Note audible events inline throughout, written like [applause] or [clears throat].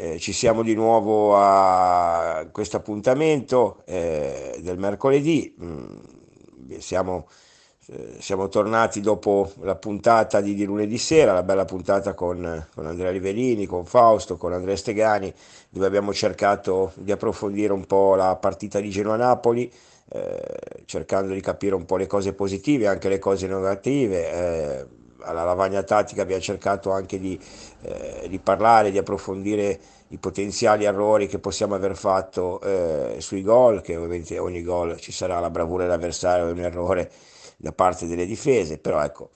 Eh, ci siamo di nuovo a questo appuntamento eh, del mercoledì. Mm, siamo, eh, siamo, tornati dopo la puntata di, di, lunedì sera, la bella puntata con, con Andrea Rivelini, con Fausto, con Andrea Stegani, dove abbiamo cercato di approfondire un po' la partita di Genoa-Napoli. Eh, cercando di capire un po' le cose positive, anche le cose negative eh, alla lavagna tattica abbiamo cercato anche di, eh, di, parlare, di approfondire i potenziali errori che possiamo aver fatto eh, sui gol, che ovviamente ogni gol ci sarà la bravura dell'avversario e un errore da parte delle difese, però ecco,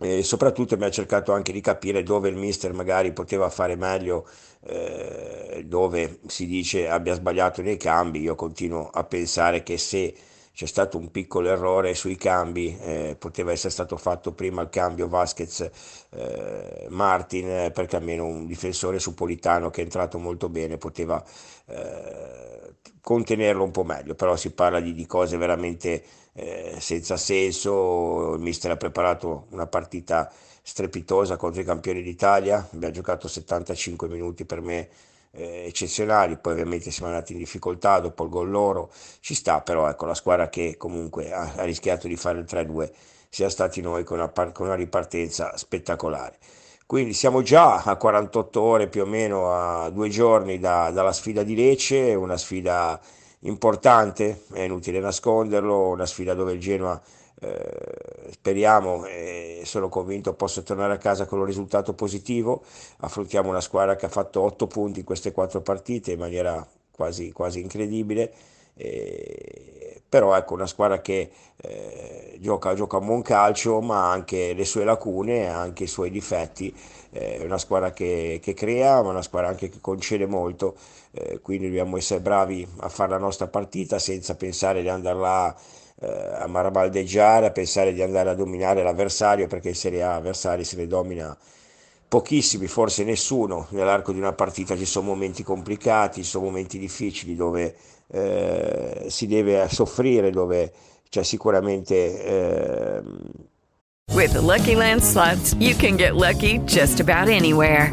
e soprattutto abbiamo cercato anche di capire dove il mister magari poteva fare meglio, eh, dove si dice abbia sbagliato nei cambi, io continuo a pensare che se c'è stato un piccolo errore sui cambi, eh, poteva essere stato fatto prima il cambio Vasquez eh, Martin, eh, perché almeno un difensore su Politano che è entrato molto bene poteva eh, contenerlo un po' meglio, però si parla di, di cose veramente eh, senza senso, il mister ha preparato una partita strepitosa contro i campioni d'Italia, abbiamo giocato 75 minuti per me eh, eccezionali, poi ovviamente siamo andati in difficoltà dopo il gol loro, ci sta, però ecco la squadra che comunque ha, ha rischiato di fare il 3-2 sia stati noi con una, con una ripartenza spettacolare. Quindi siamo già a 48 ore più o meno, a due giorni da, dalla sfida di Lecce, una sfida importante, è inutile nasconderlo, una sfida dove il Genoa eh, speriamo e sono convinto possa tornare a casa con un risultato positivo. Affrontiamo una squadra che ha fatto 8 punti in queste 4 partite in maniera quasi, quasi incredibile. Eh, però ecco una squadra che eh, gioca, gioca un buon calcio ma ha anche le sue lacune anche i suoi difetti è una squadra che, che, crea ma una squadra anche che concede molto eh, quindi dobbiamo essere bravi a fare la nostra partita senza pensare di andare là eh, a marabaldeggiare, a pensare di andare a dominare l'avversario, perché in Serie A avversari se ne domina pochissimi, forse nessuno. Nell'arco di una partita ci sono momenti complicati, ci sono momenti difficili dove eh, si deve soffrire, dove c'è sicuramente... Eh... With the Lucky Land slots, you can get lucky just about anywhere.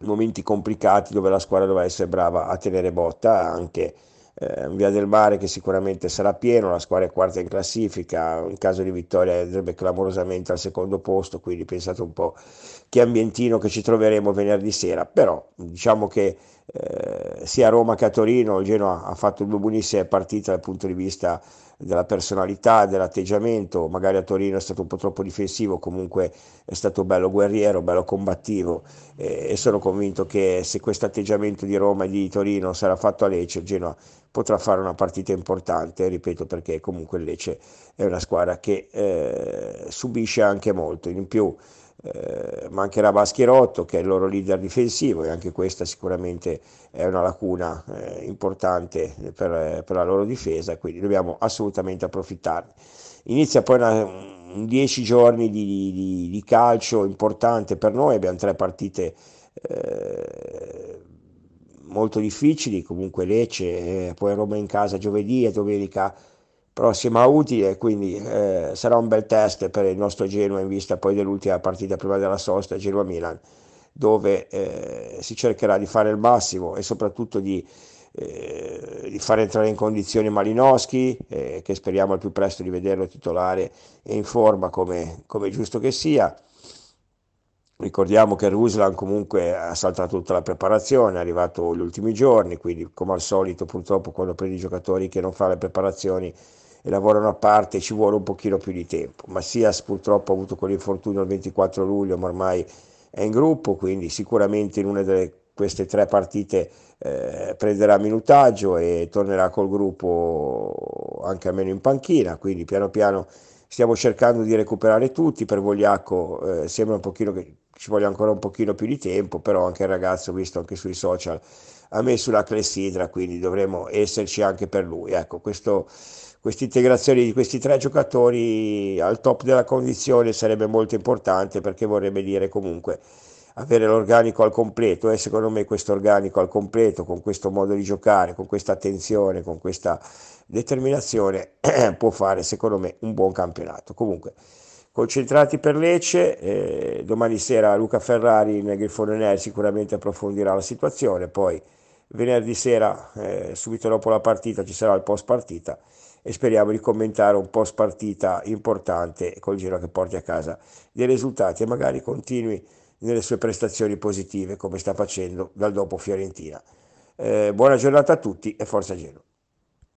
Momenti complicati dove la squadra doveva essere brava a tenere botta, anche eh, Via del Mare che sicuramente sarà pieno, la squadra è quarta in classifica, in caso di vittoria andrebbe clamorosamente al secondo posto, quindi pensate un po' che ambientino che ci troveremo venerdì sera, però diciamo che eh, sia a Roma che a Torino il Genoa ha fatto due buonissime partite dal punto di vista della personalità, dell'atteggiamento, magari a Torino è stato un po' troppo difensivo, comunque è stato bello guerriero, bello combattivo eh, e sono convinto che se questo atteggiamento di Roma e di Torino sarà fatto a Lecce, il Genoa potrà fare una partita importante, ripeto perché comunque il Lecce è una squadra che eh, subisce anche molto, in più eh, mancherà Baschierotto che è il loro leader difensivo e anche questa sicuramente è una lacuna eh, importante per, per, la loro difesa, quindi dobbiamo assolutamente approfittarne. Inizia poi una, un 10 giorni di, di, di, calcio importante per noi, abbiamo tre partite eh, molto difficili, comunque Lecce, eh, poi Roma in casa giovedì e domenica prossima utile, quindi eh, sarà un bel test per il nostro Genoa in vista poi dell'ultima partita prima della sosta, Genoa-Milan, dove eh, si cercherà di fare il massimo e soprattutto di, eh, di fare entrare in condizioni Malinowski, eh, che speriamo al più presto di vederlo titolare e in forma come, come giusto che sia. Ricordiamo che Ruslan comunque ha saltato tutta la preparazione, è arrivato gli ultimi giorni, quindi come al solito purtroppo quando prendi giocatori che non fanno le preparazioni e lavorano a parte ci vuole un pochino più di tempo. Massias purtroppo ha avuto quell'infortunio il 24 luglio, ma ormai è in gruppo, quindi sicuramente in una di queste tre partite eh, prenderà minutaggio e tornerà col gruppo anche almeno in panchina, quindi piano piano stiamo cercando di recuperare tutti, per Vogliacco eh, sembra un pochino che ci voglia ancora un pochino più di tempo, però anche il ragazzo, visto anche sui social, ha messo la clessidra, quindi dovremo esserci anche per lui. Ecco, questo questa integrazione di questi tre giocatori al top della condizione sarebbe molto importante perché vorrebbe dire comunque avere l'organico al completo e secondo me questo organico al completo con questo modo di giocare, con questa attenzione, con questa determinazione [clears throat] può fare secondo me un buon campionato. Comunque concentrati per Lecce, eh, domani sera Luca Ferrari nel Grifone Nel sicuramente approfondirà la situazione, poi venerdì sera eh, subito dopo la partita ci sarà il post partita e speriamo di commentare un post partita importante col giro che porti a casa dei risultati e magari continui nelle sue prestazioni positive come sta facendo dal dopo Fiorentina. Eh, buona giornata a tutti e forza Genoa.